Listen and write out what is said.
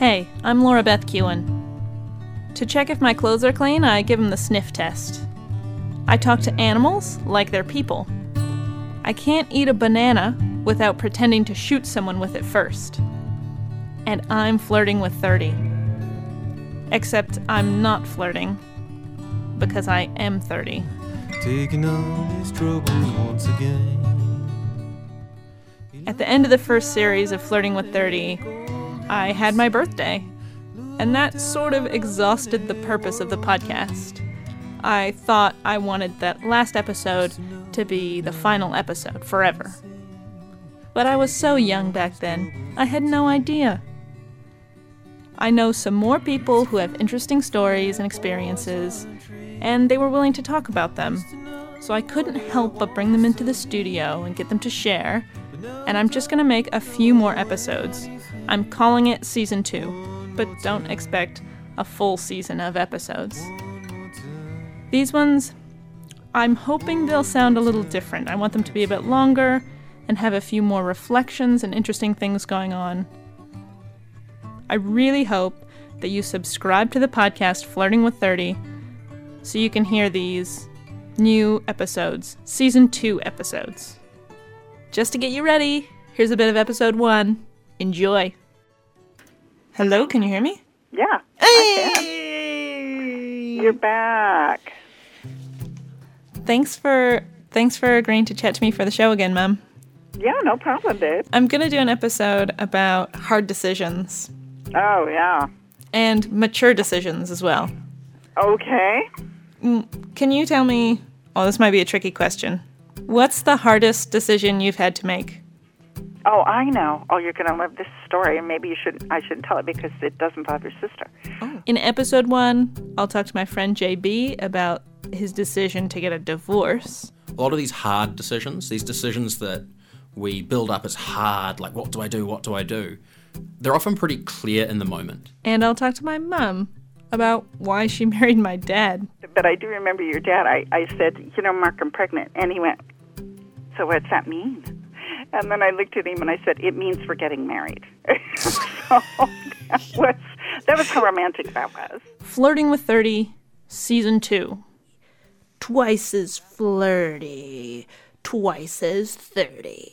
Hey, I'm Laura Beth Kewen. To check if my clothes are clean, I give them the sniff test. I talk to animals like they're people. I can't eat a banana without pretending to shoot someone with it first. And I'm flirting with 30. Except I'm not flirting because I am 30. Taking on these troubles once again. At the end of the first series of Flirting with 30, I had my birthday. And that sort of exhausted the purpose of the podcast. I thought I wanted that last episode to be the final episode forever. But I was so young back then, I had no idea. I know some more people who have interesting stories and experiences, and they were willing to talk about them. So I couldn't help but bring them into the studio and get them to share. And I'm just gonna make a few more episodes. I'm calling it season two, but don't expect a full season of episodes. These ones, I'm hoping they'll sound a little different. I want them to be a bit longer and have a few more reflections and interesting things going on. I really hope that you subscribe to the podcast Flirting with 30 so you can hear these new episodes, season 2 episodes. Just to get you ready, here's a bit of episode 1. Enjoy. Hello, can you hear me? Yeah. I can. You're back. Thanks for thanks for agreeing to chat to me for the show again, Mom. Yeah, no problem, babe. I'm going to do an episode about hard decisions Oh, yeah. and mature decisions as well. Okay. Mm, can you tell me? Oh, this might be a tricky question. What's the hardest decision you've had to make? Oh, I know. Oh, you're gonna love this story, and maybe you shouldn't. I shouldn't tell it because it doesn't involve your sister. Oh. In episode one, I'll talk to my friend JB about his decision to get a divorce. a lot of these hard decisions, these decisions that we build up as hard, like what do I do, what do I do, they're often pretty clear in the moment. And I'll talk to my mom about why she married my dad. But I do remember your dad. I, I said, you know, Mark, I'm pregnant, and he went. So what's that mean? And then I looked at him and I said, it means we're getting married. so that was that was how romantic that was. Flirting with 30, season two. Twice as flirty, twice as 30.